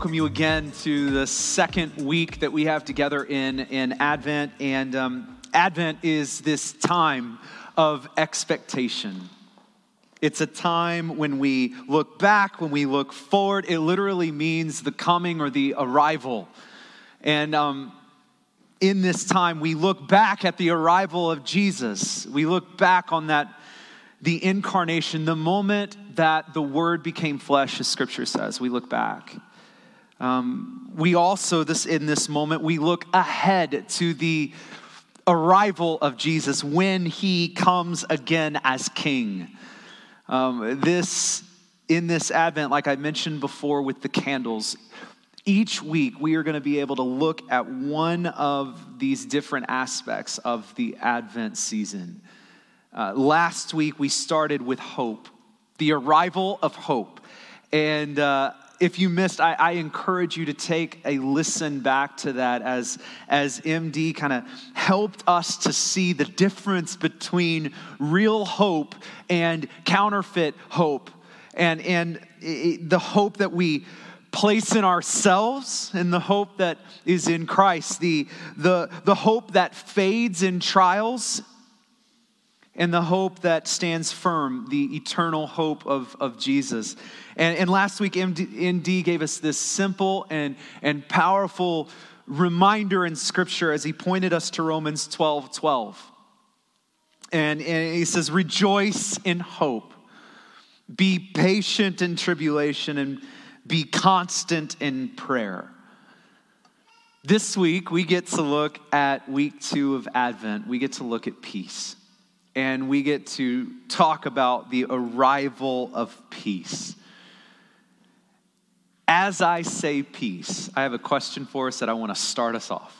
welcome you again to the second week that we have together in, in Advent. And um, Advent is this time of expectation. It's a time when we look back, when we look forward. It literally means the coming or the arrival. And um, in this time, we look back at the arrival of Jesus. We look back on that, the incarnation, the moment that the Word became flesh, as Scripture says. We look back. Um, we also, this in this moment, we look ahead to the arrival of Jesus when he comes again as king. Um, this in this Advent, like I mentioned before with the candles, each week we are going to be able to look at one of these different aspects of the Advent season. Uh, last week we started with hope, the arrival of hope, and. Uh, if you missed, I, I, encourage you to take a listen back to that as, as MD kind of helped us to see the difference between real hope and counterfeit hope. And, and it, the hope that we place in ourselves and the hope that is in Christ, the, the, the hope that fades in trials and the hope that stands firm, the eternal hope of, of Jesus. And, and last week, MD, ND gave us this simple and, and powerful reminder in Scripture as he pointed us to Romans 12 12. And, and he says, Rejoice in hope, be patient in tribulation, and be constant in prayer. This week, we get to look at week two of Advent. We get to look at peace and we get to talk about the arrival of peace. As I say peace, I have a question for us that I want to start us off.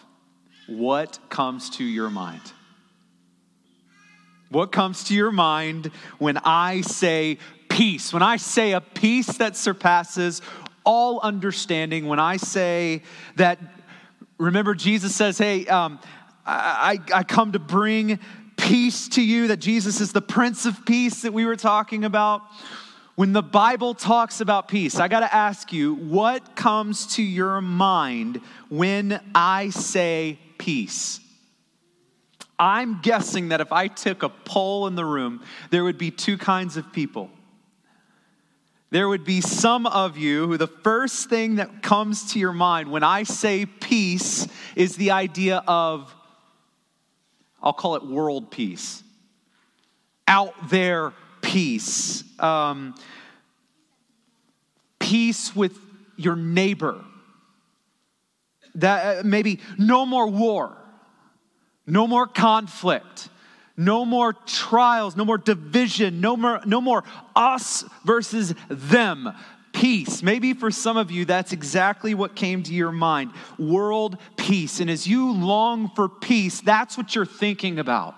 What comes to your mind? What comes to your mind when I say peace? When I say a peace that surpasses all understanding, when I say that, remember, Jesus says, Hey, um, I, I come to bring peace to you, that Jesus is the Prince of Peace that we were talking about. When the Bible talks about peace, I got to ask you, what comes to your mind when I say peace? I'm guessing that if I took a poll in the room, there would be two kinds of people. There would be some of you who the first thing that comes to your mind when I say peace is the idea of I'll call it world peace, out there peace, um, peace with your neighbor. That uh, maybe no more war, no more conflict, no more trials, no more division, no more, no more us versus them peace. Maybe for some of you, that's exactly what came to your mind world peace. And as you long for peace, that's what you're thinking about.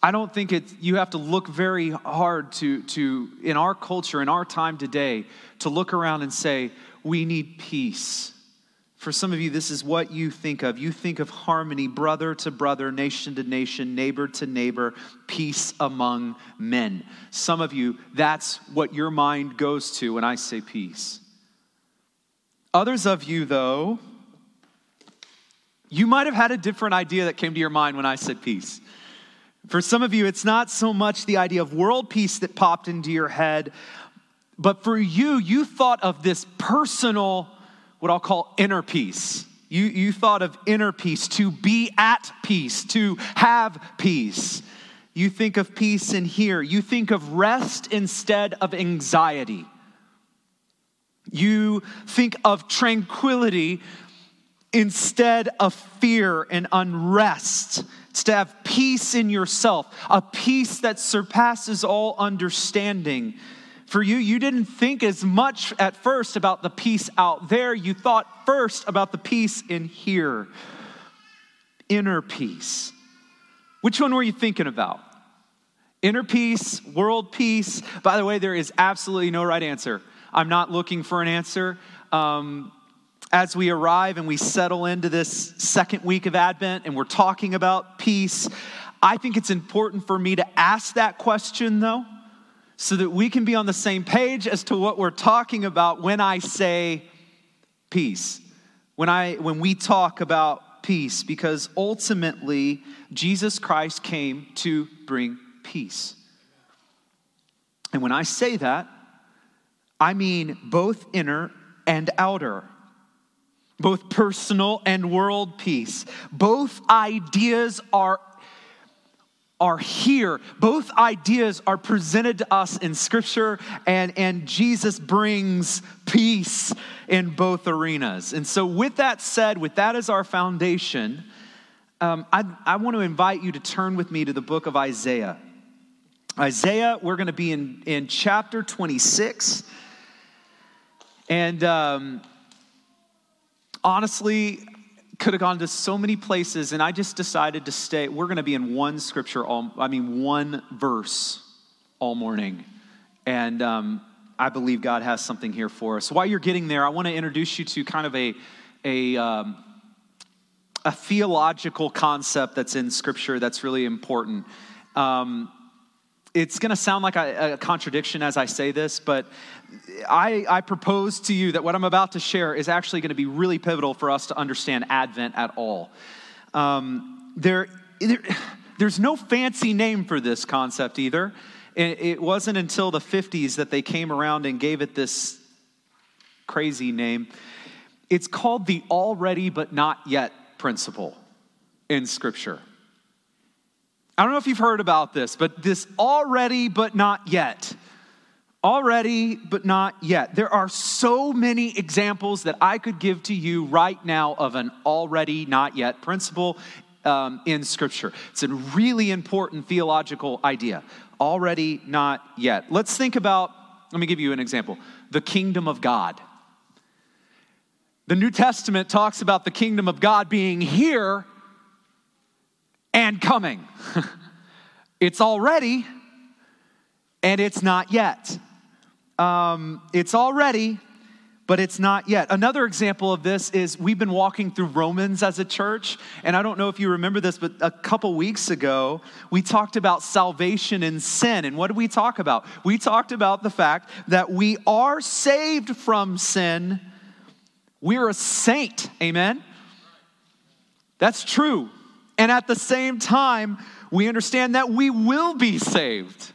I don't think it, you have to look very hard to, to, in our culture, in our time today, to look around and say, we need peace. For some of you, this is what you think of. You think of harmony, brother to brother, nation to nation, neighbor to neighbor, peace among men. Some of you, that's what your mind goes to when I say peace. Others of you, though, you might have had a different idea that came to your mind when I said peace. For some of you, it's not so much the idea of world peace that popped into your head, but for you, you thought of this personal what I'll call inner peace. You, you thought of inner peace, to be at peace, to have peace. You think of peace in here. You think of rest instead of anxiety. You think of tranquility instead of fear and unrest. It's to have peace in yourself, a peace that surpasses all understanding. For you, you didn't think as much at first about the peace out there. You thought first about the peace in here, inner peace. Which one were you thinking about? Inner peace, world peace. By the way, there is absolutely no right answer. I'm not looking for an answer. Um, as we arrive and we settle into this second week of Advent and we're talking about peace, I think it's important for me to ask that question though, so that we can be on the same page as to what we're talking about when I say peace. When, I, when we talk about peace, because ultimately, Jesus Christ came to bring peace. And when I say that, I mean both inner and outer, both personal and world peace. Both ideas are are here. Both ideas are presented to us in Scripture, and, and Jesus brings peace in both arenas. And so, with that said, with that as our foundation, um, I, I want to invite you to turn with me to the book of Isaiah. Isaiah, we're going to be in, in chapter 26. And um, honestly, could have gone to so many places, and I just decided to stay. We're going to be in one scripture, all, I mean, one verse all morning. And um, I believe God has something here for us. While you're getting there, I want to introduce you to kind of a, a, um, a theological concept that's in scripture that's really important. Um, it's going to sound like a, a, contradiction as I say this, but I, I, propose to you that what I'm about to share is actually going to be really pivotal for us to understand Advent at all. Um, there, there, there's no fancy name for this concept either. It, it wasn't until the 50s that they came around and gave it this crazy name. It's called the already but not yet principle in Scripture. I don't know if you've heard about this, but this already but not yet. Already but not yet. There are so many examples that I could give to you right now of an already not yet principle um, in Scripture. It's a really important theological idea. Already not yet. Let's think about, let me give you an example the kingdom of God. The New Testament talks about the kingdom of God being here and coming. it's already, and it's not yet. Um, it's already, but it's not yet. Another example of this is we've been walking through Romans as a church, and I don't know if you remember this, but a couple weeks ago, we talked about salvation and sin. And what did we talk about? We talked about the fact that we are saved from sin. We're a saint, amen? That's true. And at the same time, we understand that we will be saved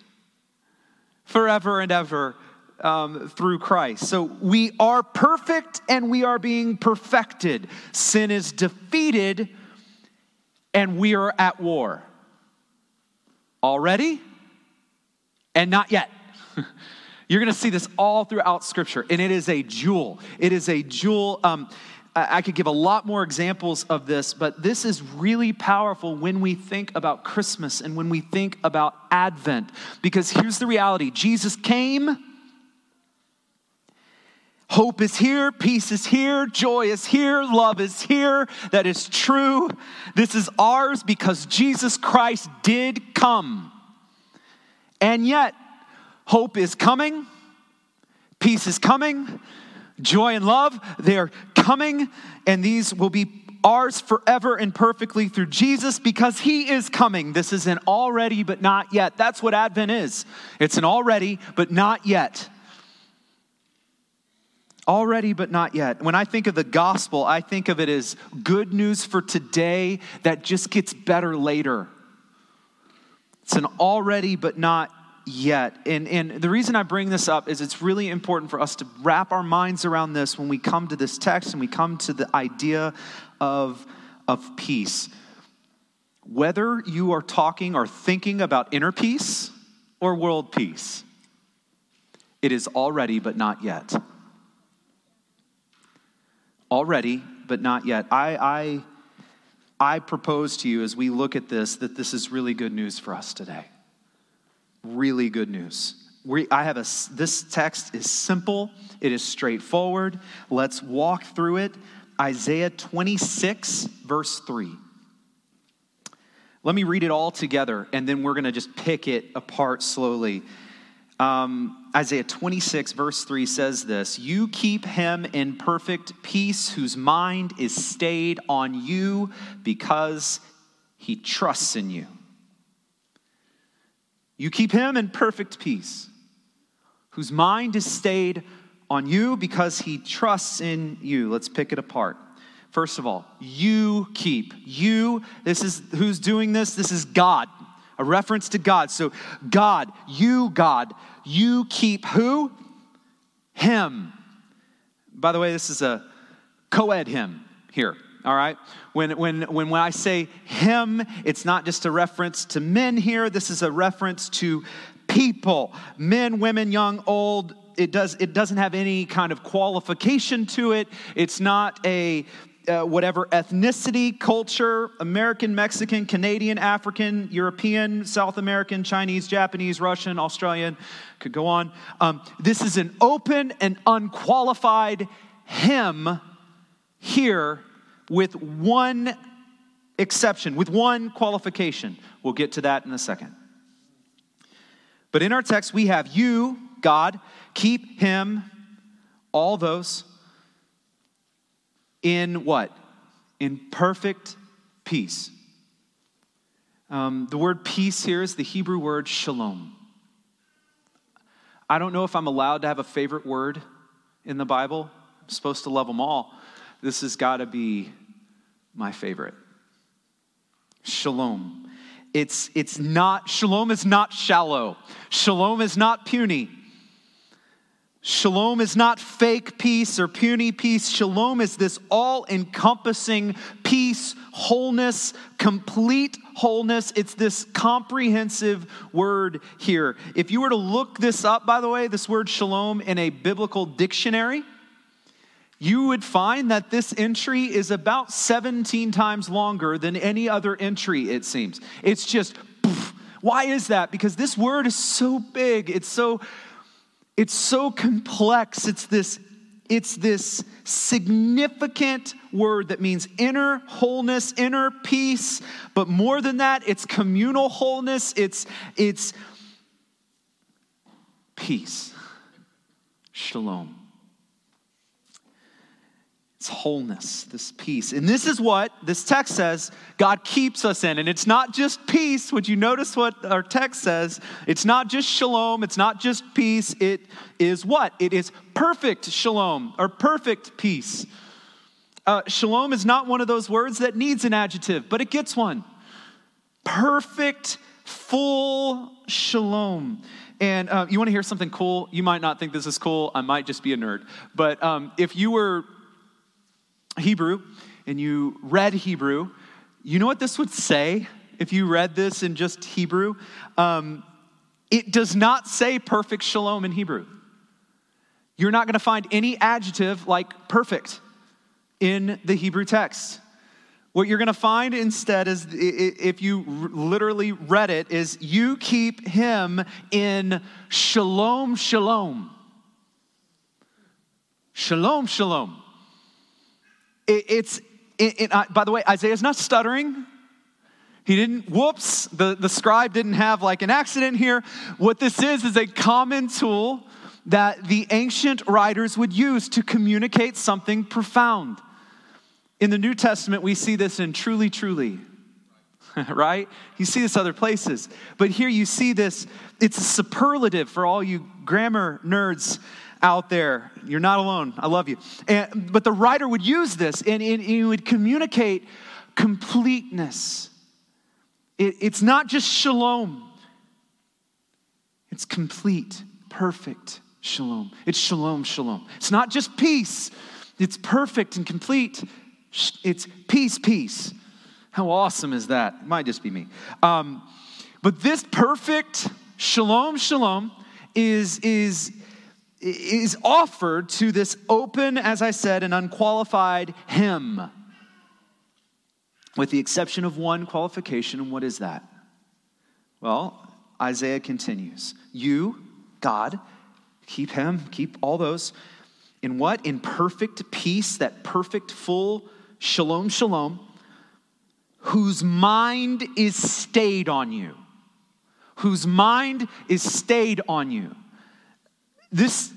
forever and ever um, through Christ. So we are perfect and we are being perfected. Sin is defeated and we are at war. Already and not yet. You're going to see this all throughout Scripture, and it is a jewel. It is a jewel. Um, I could give a lot more examples of this, but this is really powerful when we think about Christmas and when we think about Advent. Because here's the reality Jesus came, hope is here, peace is here, joy is here, love is here. That is true. This is ours because Jesus Christ did come. And yet, hope is coming, peace is coming Joy and love, they are coming, and these will be ours forever and perfectly through Jesus because he is coming. This is an already but not yet. That's what Advent is. It's an already but not yet. Already but not yet. When I think of the gospel, I think of it as good news for today that just gets better later. It's an already but not yet. And, and the reason I bring this up is it's really important for us to wrap our minds around this when we come to this text and we come to the idea of, of peace. Whether you are talking or thinking about inner peace or world peace, it is already but not yet. Already but not yet. I, I, I propose to you as we look at this that this is really good news for us today really good news. we, I have a, this text is simple, it is straightforward. Let's walk through it. Isaiah 26, verse 3. Let me read it all together, and then we're going to just pick it apart slowly. Um, Isaiah 26, verse 3 says this You keep him in perfect peace, whose mind is stayed on you because he trusts in you. You keep him in perfect peace whose mind is stayed on you because he trusts in you. Let's pick it apart. First of all, you keep. You, this is who's doing this? This is God, a reference to God. So, God, you, God, you keep who? Him. By the way, this is a co ed him here, all right? When, when, when, I say him, it's not just a reference to men here, this is a reference to people men, women, young, old. It, does, it doesn't have any kind of qualification to it. It's not a uh, whatever ethnicity, culture, American, Mexican, Canadian, African, European, South American, Chinese, Japanese, Russian, Australian, could go on. Um, this is an open and unqualified him here with one exception, with one qualification. We'll get to that in a second. But in our text, we have you, God, keep him, all those, in what? In perfect peace. Um, the word peace here is the Hebrew word shalom. I don't know if I'm allowed to have a favorite word in the Bible. I'm supposed to love them all. This has got to be my favorite. Shalom. It's, it's not, shalom is not shallow. Shalom is not puny. Shalom is not fake peace or puny peace. Shalom is this all encompassing peace, wholeness, complete wholeness. It's this comprehensive word here. If you were to look this up, by the way, this word shalom in a biblical dictionary, you would find that this entry is about 17 times longer than any other entry, it seems. It's just, poof. why is that? Because this word is so big, it's so, it's so complex. It's this, it's this significant word that means inner wholeness, inner peace, but more than that, it's communal wholeness, it's, it's peace. Shalom. It's wholeness, this peace. And this is what this text says God keeps us in. And it's not just peace. Would you notice what our text says? It's not just shalom, it's not just peace. It is what? It is perfect shalom or perfect peace. Uh, shalom is not one of those words that needs an adjective, but it gets one. Perfect, full shalom. And uh, you want to hear something cool? You might not think this is cool. I might just be a nerd. But um, if you were Hebrew and you read Hebrew, you know what this would say if you read this in just Hebrew? Um, it does not say perfect shalom in Hebrew. You're not going to find any adjective like perfect in the Hebrew text. What you're going to find instead is, if you literally read it, is you keep him in shalom, shalom. Shalom, shalom. It, it's, it, it, by the way, Isaiah's not stuttering. He didn't, whoops, the, the scribe didn't have like an accident here. What this is, is a common tool that the ancient writers would use to communicate something profound. In the New Testament, we see this in truly, truly, right? You see this other places. But here you see this, it's a superlative for all you grammar nerds out there. You're not alone. I love you. And, but the writer would use this and, and he would communicate completeness. It, it's not just shalom, it's complete, perfect shalom. It's shalom, shalom. It's not just peace, it's perfect and complete. It's peace, peace. How awesome is that? It might just be me. Um, but this perfect shalom, shalom is, is is offered to this open, as I said, and unqualified him, with the exception of one qualification. And what is that? Well, Isaiah continues You, God. Keep him, keep all those. In what? In perfect peace, that perfect, full shalom, shalom, whose mind is stayed on you. Whose mind is stayed on you. This,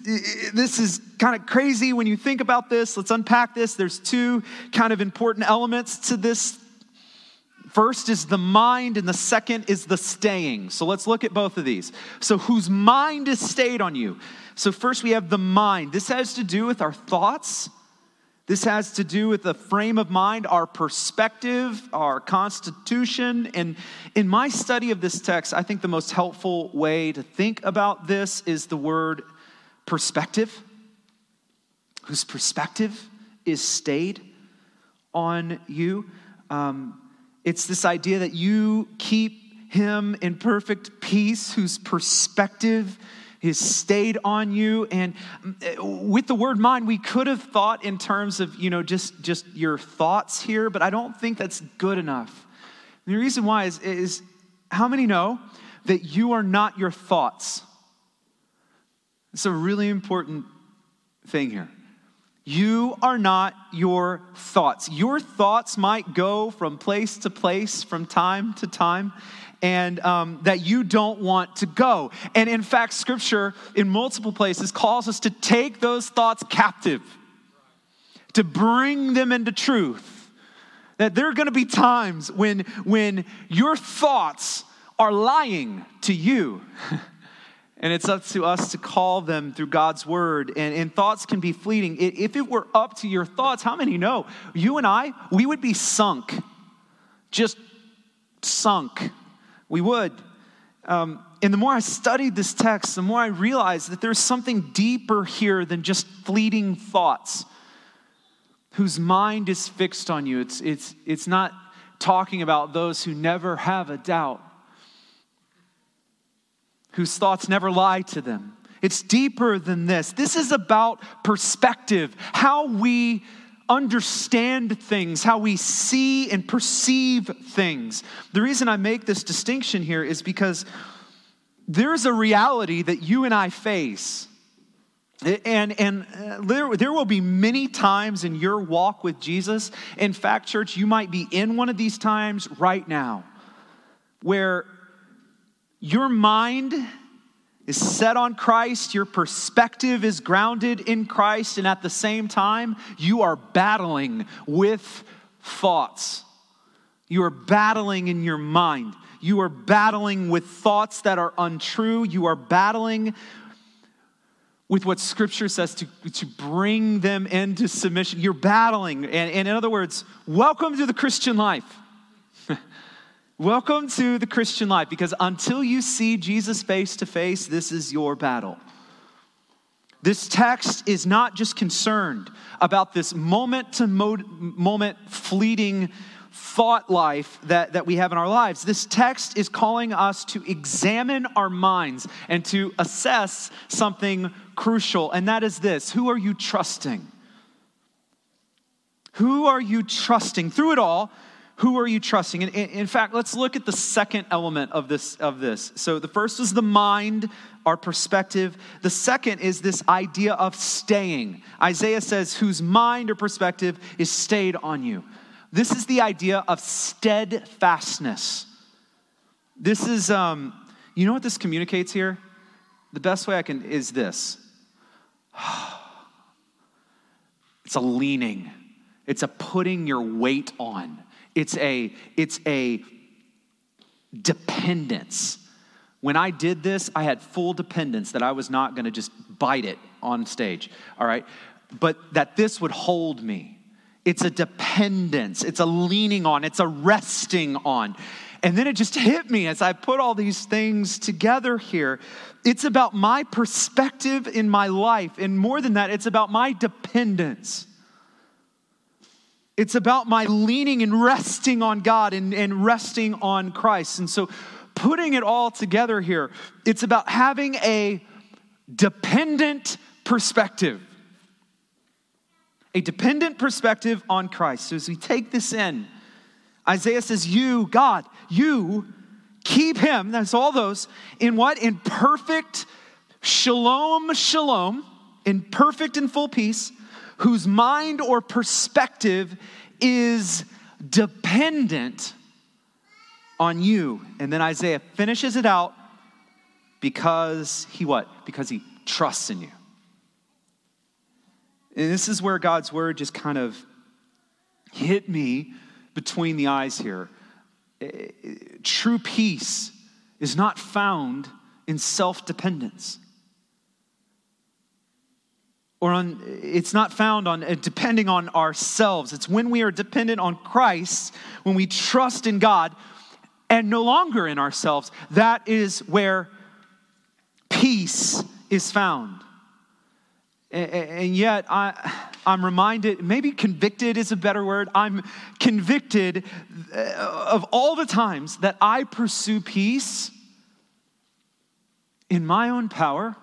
this is kind of crazy when you think about this. Let's unpack this. There's two kind of important elements to this First is the mind, and the second is the staying. So let's look at both of these. So, whose mind is stayed on you? So, first we have the mind. This has to do with our thoughts. This has to do with the frame of mind, our perspective, our constitution. And in my study of this text, I think the most helpful way to think about this is the word perspective. Whose perspective is stayed on you. Um, it's this idea that you keep him in perfect peace, whose perspective is stayed on you. And uh, with the word mind, we could have thought in terms of, you know, just, just your thoughts here, but I don't think that's good enough. And the reason why is, is how many know that you are not your thoughts? It's a really important thing here. You are not your thoughts. Your thoughts might go from place to place, from time to time, and um, that you don't want to go. And in fact, scripture in multiple places calls us to take those thoughts captive, to bring them into truth. That there are going to be times when, when your thoughts are lying to you. And it's up to us to call them through God's word. And, and, thoughts can be fleeting. If it were up to your thoughts, how many know? You and I, we would be sunk. Just sunk. We would. Um, and the more I studied this text, the more I realized that there's something deeper here than just fleeting thoughts whose mind is fixed on you. It's, it's, it's not talking about those who never have a doubt whose thoughts never lie to them. It's deeper than this. This is about perspective, how we understand things, how we see and perceive things. The reason I make this distinction here is because there's a reality that you and I face. And, and uh, there, there will be many times in your walk with Jesus. In fact, church, you might be in one of these times right now where your mind is set on Christ, your perspective is grounded in Christ, and at the same time, you are battling with thoughts. You are battling in your mind. You are battling with thoughts that are untrue. You are battling with what Scripture says to, to bring them into submission. You're battling. And, and in other words, welcome to the Christian life. Welcome to the Christian life because until you see Jesus face to face, this is your battle. This text is not just concerned about this moment to moment fleeting thought life that, that we have in our lives. This text is calling us to examine our minds and to assess something crucial, and that is this Who are you trusting? Who are you trusting? Through it all, who are you trusting? And in fact, let's look at the second element of this, of this. So the first is the mind, our perspective. The second is this idea of staying. Isaiah says, whose mind or perspective is stayed on you. This is the idea of steadfastness. This is, um, you know what this communicates here? The best way I can is this. It's a leaning. It's a putting your weight on. It's a, it's a dependence. When I did this, I had full dependence that I was not going to just bite it on stage, all right? But that this would hold me. It's a dependence, it's a leaning on, it's a resting on. And then it just hit me as I put all these things together here. It's about my perspective in my life. And more than that, it's about my dependence. It's about my leaning and resting on God and, and resting on Christ. And so, putting it all together here, it's about having a dependent perspective. A dependent perspective on Christ. So, as we take this in, Isaiah says, You, God, you keep him, that's all those, in what? In perfect Shalom, shalom, in perfect and full peace, whose mind or perspective is dependent on you. And then Isaiah finishes it out because he what? Because he trusts in you. And this is where God's word just kind of hit me between the eyes here. Eh, eh, true peace is not found in self dependence. Or on, it's not found on uh, depending on ourselves. It's when we are dependent on Christ, when we trust in God and no longer in ourselves. That is where peace is found. And yet, I, I'm reminded, maybe convicted is a better word. I'm convicted uh, of all the times that I pursue peace in my own power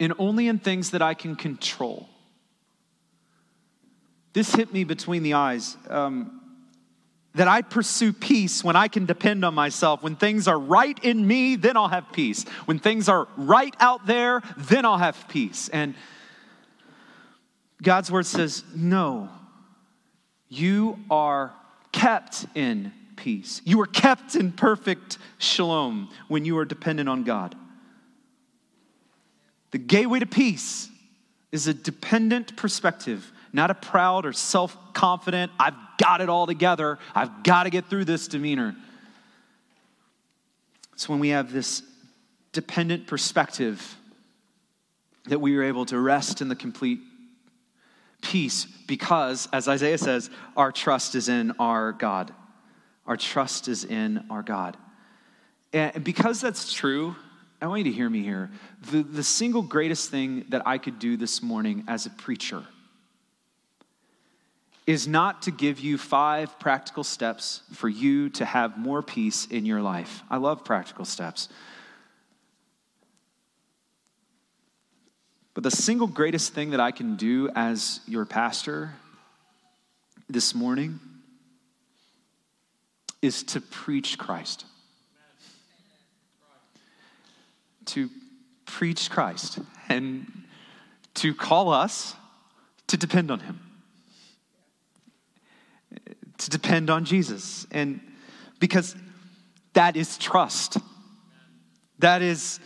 and only in things that I can control. This hit me between the eyes. Um, that I pursue peace when I can depend on myself. When things are right in me, then I'll have peace. When things are right out there, then I'll have peace. And God's word says, no, you are kept in peace. You are kept in perfect shalom when you are dependent on God. The gateway to peace is a dependent perspective not a proud or self confident, I've got it all together, I've got to get through this demeanor. It's when we have this dependent perspective that we are able to rest in the complete peace because, as Isaiah says, our trust is in our God. Our trust is in our God. And because that's true, I want you to hear me here. The, the single greatest thing that I could do this morning as a preacher is not to give you five practical steps for you to have more peace in your life. I love practical steps. But the single greatest thing that I can do as your pastor this morning is to preach Christ. To preach Christ and to call us to depend on Him to depend on Jesus. And because that is trust, that is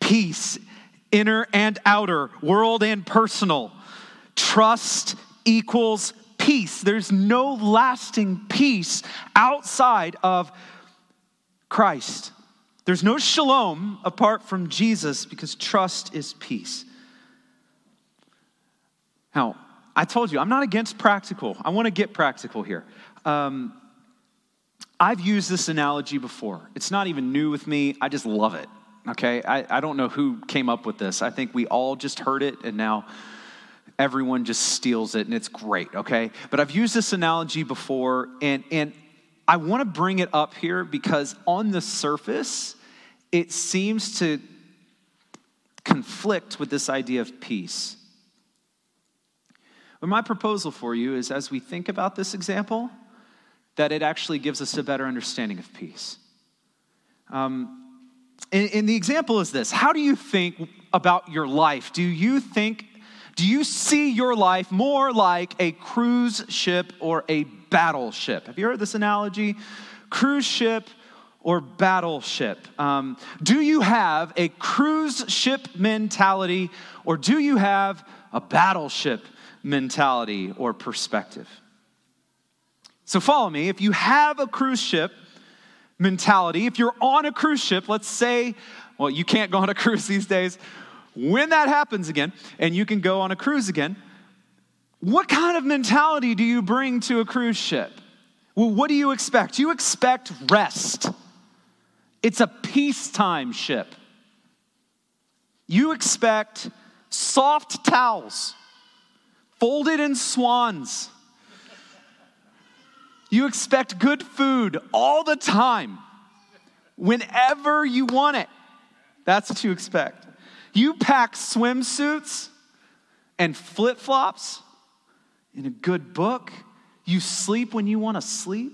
peace, inner and outer, world and personal. Trust equals peace. There's no lasting peace outside of Christ. There's no shalom apart from Jesus because trust is peace. Now, I told you, I'm not against practical. I want to get practical here. Um, I've used this analogy before. It's not even new with me. I just love it. Okay? I, I don't know who came up with this. I think we all just heard it and now everyone just steals it and it's great. Okay? But I've used this analogy before and, and I want to bring it up here because on the surface, it seems to conflict with this idea of peace. But my proposal for you is as we think about this example, that it actually gives us a better understanding of peace. Um, and, and the example is this How do you think about your life? Do you think, do you see your life more like a cruise ship or a battleship? Have you heard this analogy? Cruise ship or battleship? Um, do you have a cruise ship mentality or do you have a battleship mentality or perspective? So follow me. If you have a cruise ship mentality, if you're on a cruise ship, let's say, well, you can't go on a cruise these days. When that happens again, and you can go on a cruise again, what kind of mentality do you bring to a cruise ship? Well, what do you expect? You expect rest. It's a peacetime ship. You expect soft towels folded in swans you expect good food all the time, whenever you want it. That's what you expect. You pack swimsuits and flip flops in a good book. You sleep when you want to sleep.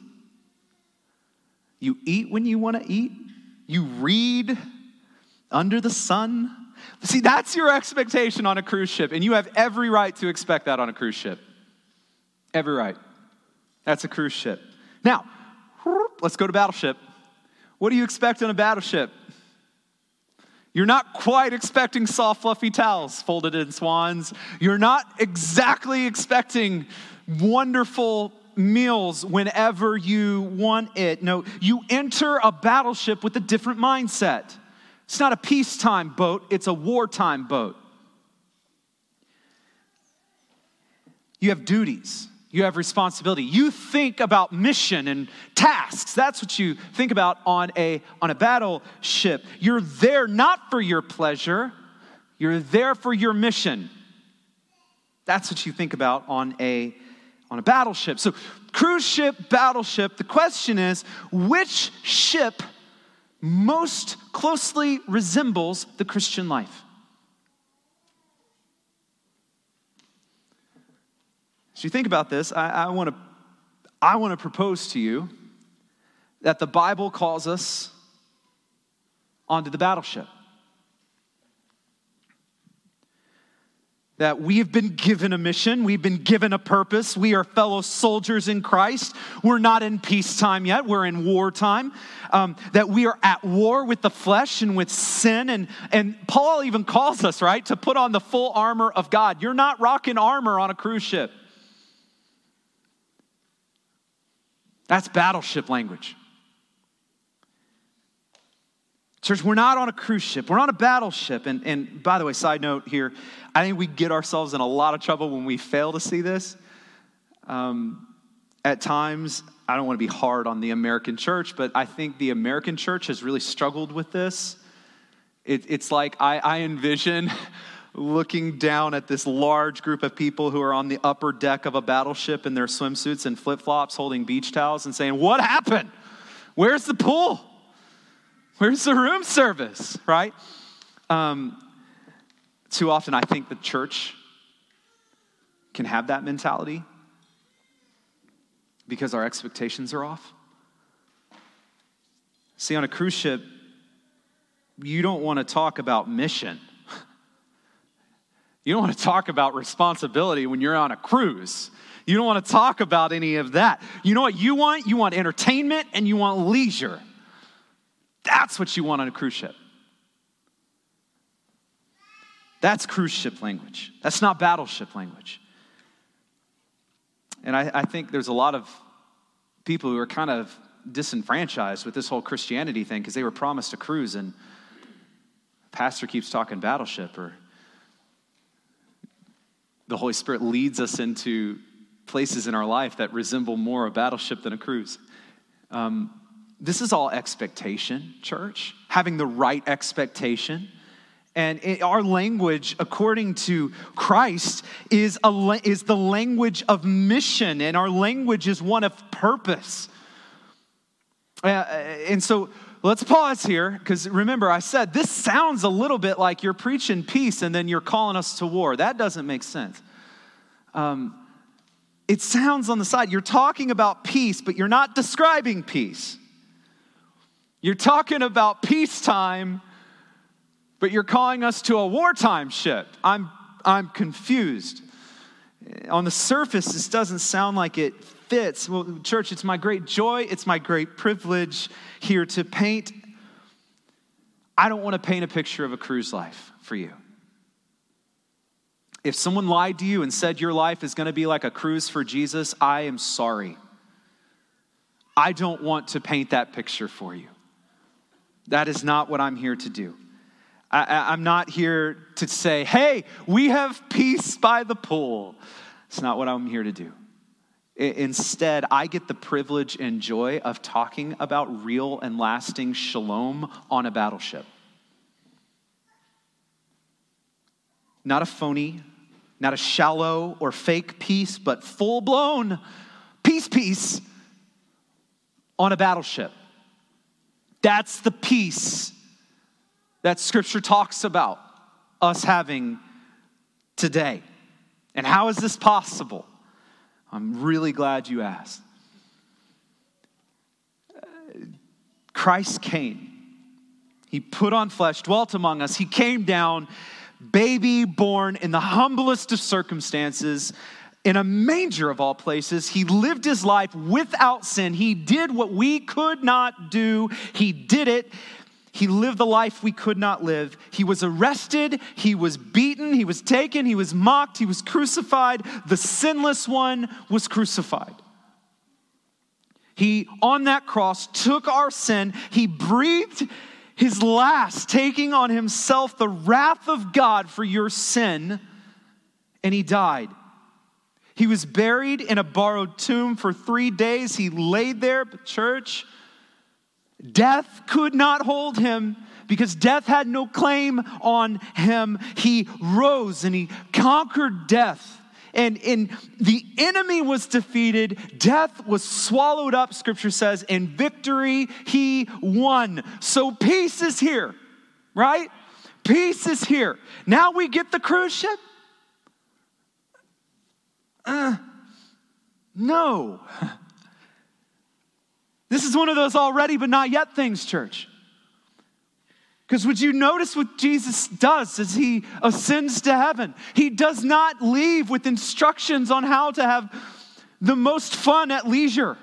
You eat when you want to eat. You read under the sun. See, that's your expectation on a cruise ship, and you have every right to expect that on a cruise ship. Every right. That's a cruise ship. Now, let's go to battleship. What do you expect on a battleship? You're not quite expecting soft, fluffy towels folded in swans. You're not exactly expecting wonderful meals whenever you want it. No, you enter a battleship with a different mindset. It's not a peacetime boat, it's a wartime boat. You have duties. You have responsibility. You think about mission and tasks. That's what you think about on a, on a battleship. You're there not for your pleasure, you're there for your mission. That's what you think about on a, on a battleship. So, cruise ship, battleship, the question is which ship most closely resembles the Christian life? As you think about this, I, I want to I want to propose to you that the Bible calls us onto the battleship. That we have been given a mission, we've been given a purpose, we are fellow soldiers in Christ. We're not in peacetime yet, we're in wartime. Um, that we are at war with the flesh and with sin. And, and Paul even calls us, right, to put on the full armor of God. You're not rocking armor on a cruise ship. That's battleship language. Church, we're not on a cruise ship. We're on a battleship. And, and by the way, side note here, I think we get ourselves in a lot of trouble when we fail to see this. Um, at times, I don't want to be hard on the American church, but I think the American church has really struggled with this. It, it's like I, I envision looking down at this large group of people who are on the upper deck of a battleship in their swimsuits and flip flops holding beach towels and saying, What happened? Where's the pool? Where's the room service? Right? Um, too often, I think the church can have that mentality because our expectations are off. See, on a cruise ship, you don't want to talk about mission you don't want to talk about responsibility when you're on a cruise. You don't want to talk about any of that. You know what you want? You want entertainment and you want leisure. That's what you want on a cruise ship. That's cruise ship language. That's not battleship language. And I, I think there's a lot of people who are kind of disenfranchised with this whole Christianity thing because they were promised a cruise and pastor keeps talking battleship or the Holy Spirit leads us into places in our life that resemble more a battleship than a cruise. Um, this is all expectation, church, having the right expectation. And it, our language, according to Christ, is, a, is the language of mission, and our language is one of purpose. Uh, and so, let's pause here because remember, I said this sounds a little bit like you're preaching peace and then you're calling us to war. That doesn't make sense. Um, it sounds on the side, you're talking about peace, but you're not describing peace. You're talking about peacetime, but you're calling us to a wartime ship. I'm, I'm confused. On the surface, this doesn't sound like it fits. Well, church, it's my great joy, it's my great privilege here to paint. I don't want to paint a picture of a cruise life for you. If someone lied to you and said your life is going to be like a cruise for Jesus, I am sorry. I don't want to paint that picture for you. That is not what I'm here to do. I, am not here to say, hey, we have peace by the pool. It's not what I'm here to do. Instead, I get the privilege and joy of talking about real and lasting shalom on a battleship. Not a phony, not a shallow or fake peace, but full blown peace, peace on a battleship. That's the peace that Scripture talks about us having today. And how is this possible? I'm really glad you asked. Christ came. He put on flesh, dwelt among us. He came down, baby born in the humblest of circumstances, in a manger of all places. He lived his life without sin. He did what we could not do. He did it. He lived the life we could not live. He was arrested, he was beaten, he was taken, he was mocked, he was crucified. The sinless one was crucified. He, on that cross, took our sin. He breathed his last, taking on himself the wrath of God for your sin, and he died. He was buried in a borrowed tomb for three days. He laid there, but church. Death could not hold him because death had no claim on him. He rose and he conquered death. And, and the enemy was defeated, death was swallowed up, scripture says, and victory he won. So peace is here, right? Peace is here. Now we get the cruise ship? Uh, no. This is one of those already but not yet things, church. Because would you notice what Jesus does as he ascends to heaven? He does not leave with instructions on how to have the most fun at leisure.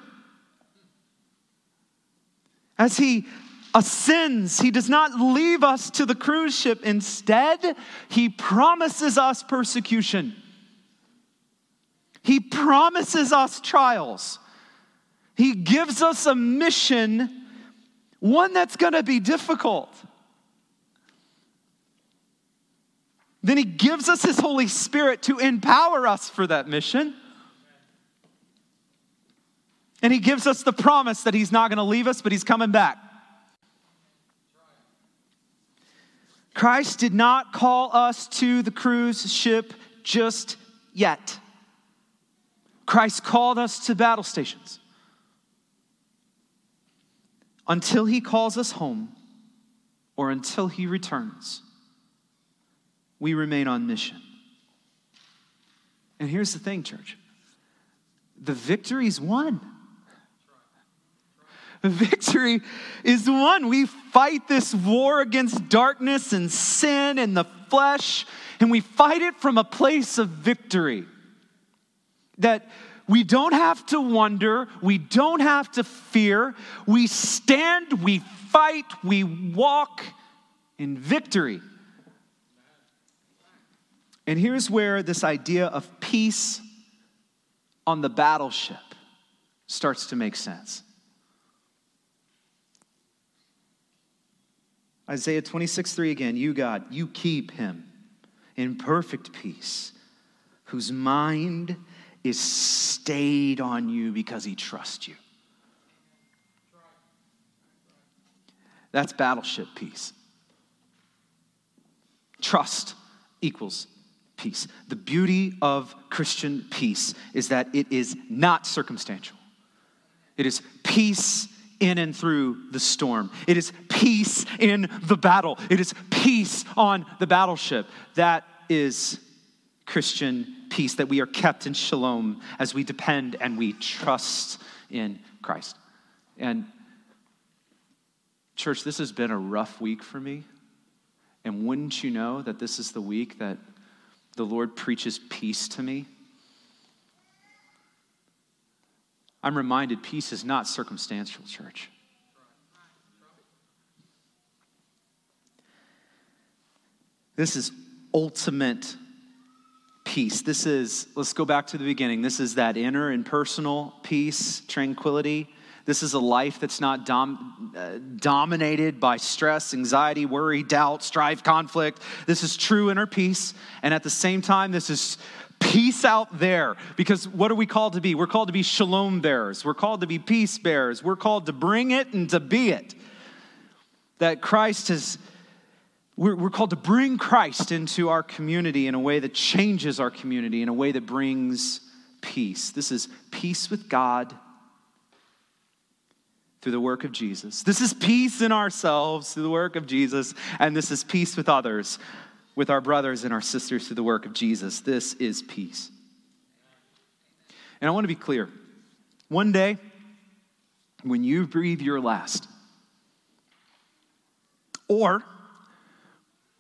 As he ascends, he does not leave us to the cruise ship. Instead, he promises us persecution, he promises us trials. He gives us a mission, one that's going to be difficult. Then He gives us His Holy Spirit to empower us for that mission. And He gives us the promise that He's not going to leave us, but He's coming back. Christ did not call us to the cruise ship just yet. Christ called us to battle stations until he calls us home or until he returns, we remain on mission. And here's the thing, church the victory's won. The victory is won. We fight this war against darkness and sin and the flesh, and we fight it from a place of victory. That we don't have to wonder. We don't have to fear. We stand, we fight, we walk in victory. And here's where this idea of peace on the battleship starts to make sense. Isaiah 26, 3 again, you, God, you keep him in perfect peace, whose mind is stayed on you because he trusts you. That's battleship peace. Trust equals peace. The beauty of Christian peace is that it is not circumstantial, it is peace in and through the storm. It is peace in the battle. It is peace on the battleship. That is Christian peace, that we are kept in shalom as we depend and we trust in Christ. And, church, this has been a rough week for me. And wouldn't you know that this is the week that the Lord preaches peace to me? I'm reminded peace is not circumstantial, church. This is ultimate peace. This is, let's go back to the beginning. This is that inner and personal peace, tranquility. This is a life that's not dom, uh, dominated by stress, anxiety, worry, doubt, strife, conflict. This is true inner peace. And at the same time, this is peace out there. Because what are we called to be? We're called to be shalom bearers, we're called to be peace bearers, we're called to bring it and to be it. That Christ has we're, we're called to bring Christ into our community in a way that changes our community, in a way that brings peace. This is peace with God through the work of Jesus. This is peace in ourselves through the work of Jesus, and this is peace with others, with our brothers and our sisters through the work of Jesus. This is peace. And I want to be clear one day, when you breathe your last, Or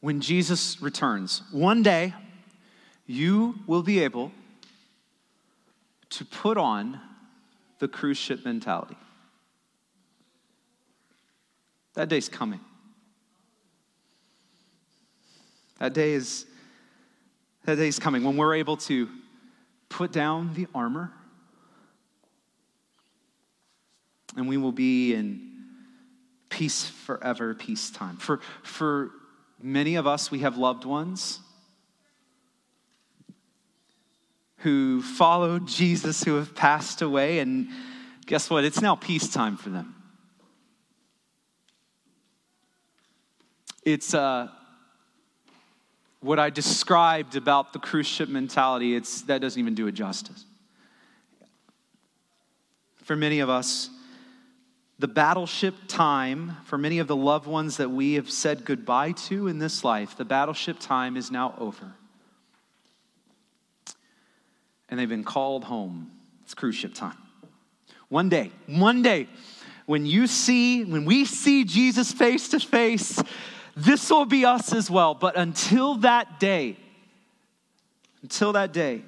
when Jesus returns, one day you will be able to put on the cruise ship mentality. That day's coming. That day is that day is coming when we're able to put down the armor and we will be in peace forever, peacetime. For, for many of us, we have loved ones who followed Jesus who have passed away, and guess what? It's now peacetime for them. It's uh, what I described about the cruise ship mentality, it's, that doesn't even do it justice. For many of us, the battleship time, for many of the loved ones that we have said goodbye to in this life, the battleship time is now over. And they've been called home. It's cruise ship time. One day, one day, when you see, when we see Jesus face to face, this will be us as well. But until that day, until that day,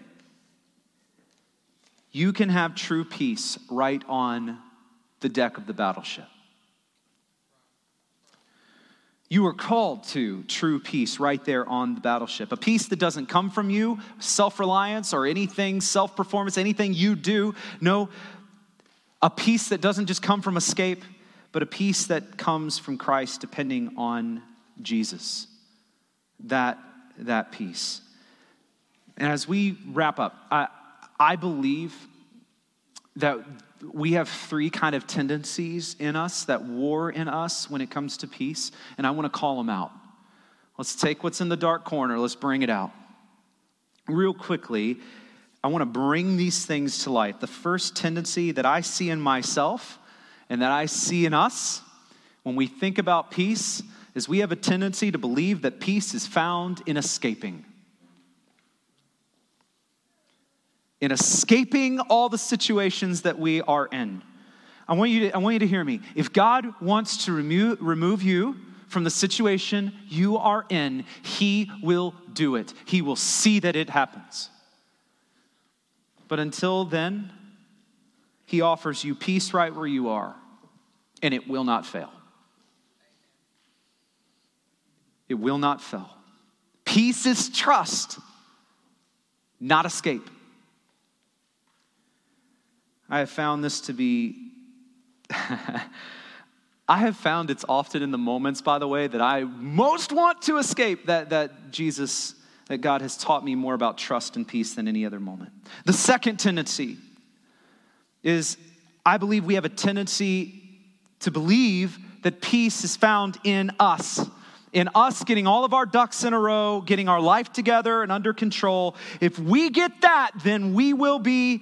you can have true peace right on the deck of the battleship. You are called to true peace right there on the battleship. A peace that doesn't come from you, self reliance, or anything, self performance, anything you do. No, a peace that doesn't just come from escape, but a peace that comes from Christ depending on Jesus. That, that peace. And as we wrap up, I, I believe that we have three kind of tendencies in us that war in us when it comes to peace, and I want to call them out. Let's take what's in the dark corner, let's bring it out. Real quickly, I want to bring these things to light. The first tendency that I see in myself and that I see in us when we think about peace is we have a tendency to believe that peace is found in escaping. In escaping all the situations that we are in. I want you to, I want you to hear me. If God wants to remove, remove you from the situation you are in, He will do it. He will see that it happens. But until then, He offers you peace right where you are, and it will not fail. It will not fail. Peace is trust, not escape. I have found this to be. I have found it's often in the moments, by the way, that I most want to escape that, that Jesus, that God has taught me more about trust and peace than any other moment. The second tendency is I believe we have a tendency to believe that peace is found in us. In us getting all of our ducks in a row, getting our life together and under control. If we get that, then we will be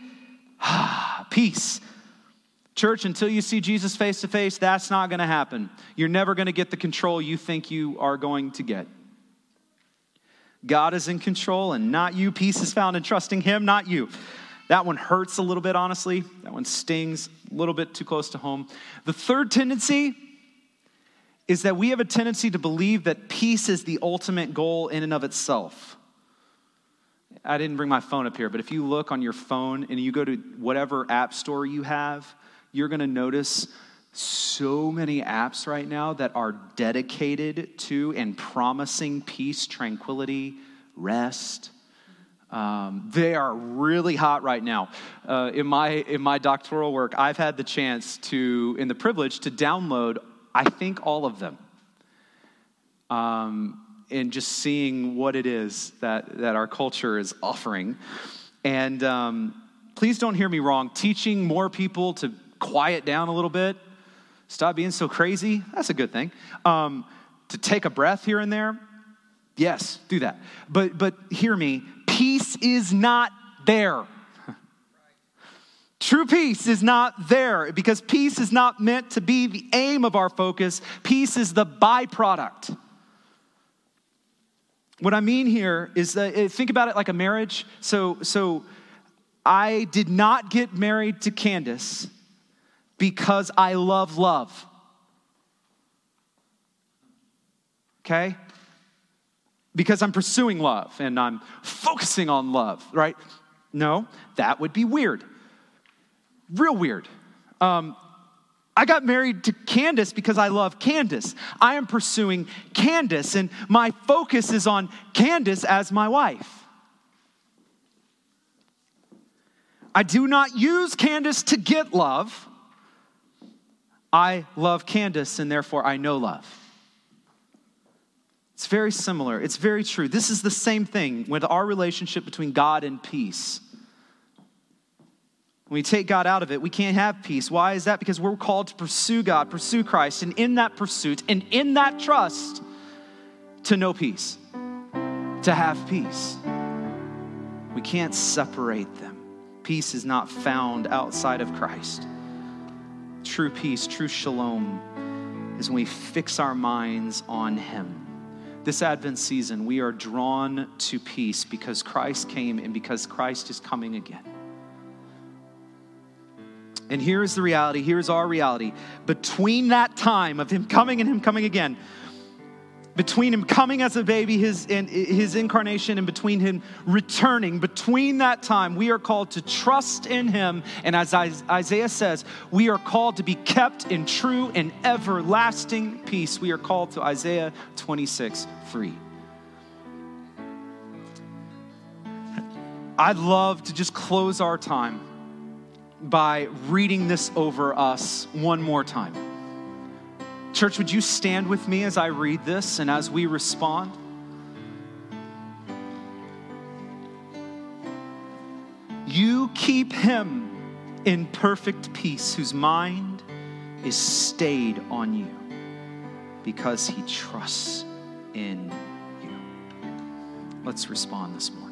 peace. Church, until you see Jesus face to face, that's not going to happen. You're never going to get the control you think you are going to get. God is in control and not you. Peace is found in trusting Him, not you. That one hurts a little bit, honestly. That one stings a little bit too close to home. The third tendency is that we have a tendency to believe that peace is the ultimate goal in and of itself. I didn't bring my phone up here, but if you look on your phone and you go to whatever app store you have, you're going to notice so many apps right now that are dedicated to and promising peace, tranquility, rest. Um, they are really hot right now. Uh, in my in my doctoral work, I've had the chance to, in the privilege, to download. I think all of them. Um, in just seeing what it is that, that our culture is offering. And um, please don't hear me wrong, teaching more people to quiet down a little bit, stop being so crazy, that's a good thing. Um, to take a breath here and there, yes, do that. But, but hear me, peace is not there. True peace is not there because peace is not meant to be the aim of our focus. Peace is the byproduct. What I mean here is that eh, think about it like a marriage. So, so I did not get married to Candace because I love love. okay? Because I'm pursuing love and I'm focusing on love, right? No, that would be weird. Real weird. Um, I got married to Candace because I love Candace. I am pursuing Candace, and my focus is on Candace as my wife. I do not use Candace to get love. I love Candace, and therefore I know love. It's very similar. It's very true. This is the same thing with our relationship between God and peace. When we take God out of it, we can't have peace. Why is that? Because we're called to pursue God, pursue Christ, and in that pursuit and in that trust, to know peace, to have peace. We can't separate them. Peace is not found outside of Christ. True peace, true shalom, is when we fix our minds on Him. This Advent season, we are drawn to peace because Christ came and because Christ is coming again. And here's the reality, here's our reality. Between that time of him coming and him coming again, between him coming as a baby, his, his incarnation, and between him returning, between that time, we are called to trust in him. And as Isaiah says, we are called to be kept in true and everlasting peace. We are called to Isaiah 26 free. I'd love to just close our time by reading this over us one more time. Church, would you stand with me as I read this and as we respond? You keep him in perfect peace, whose mind is stayed on you because he trusts in you. Let's respond this morning.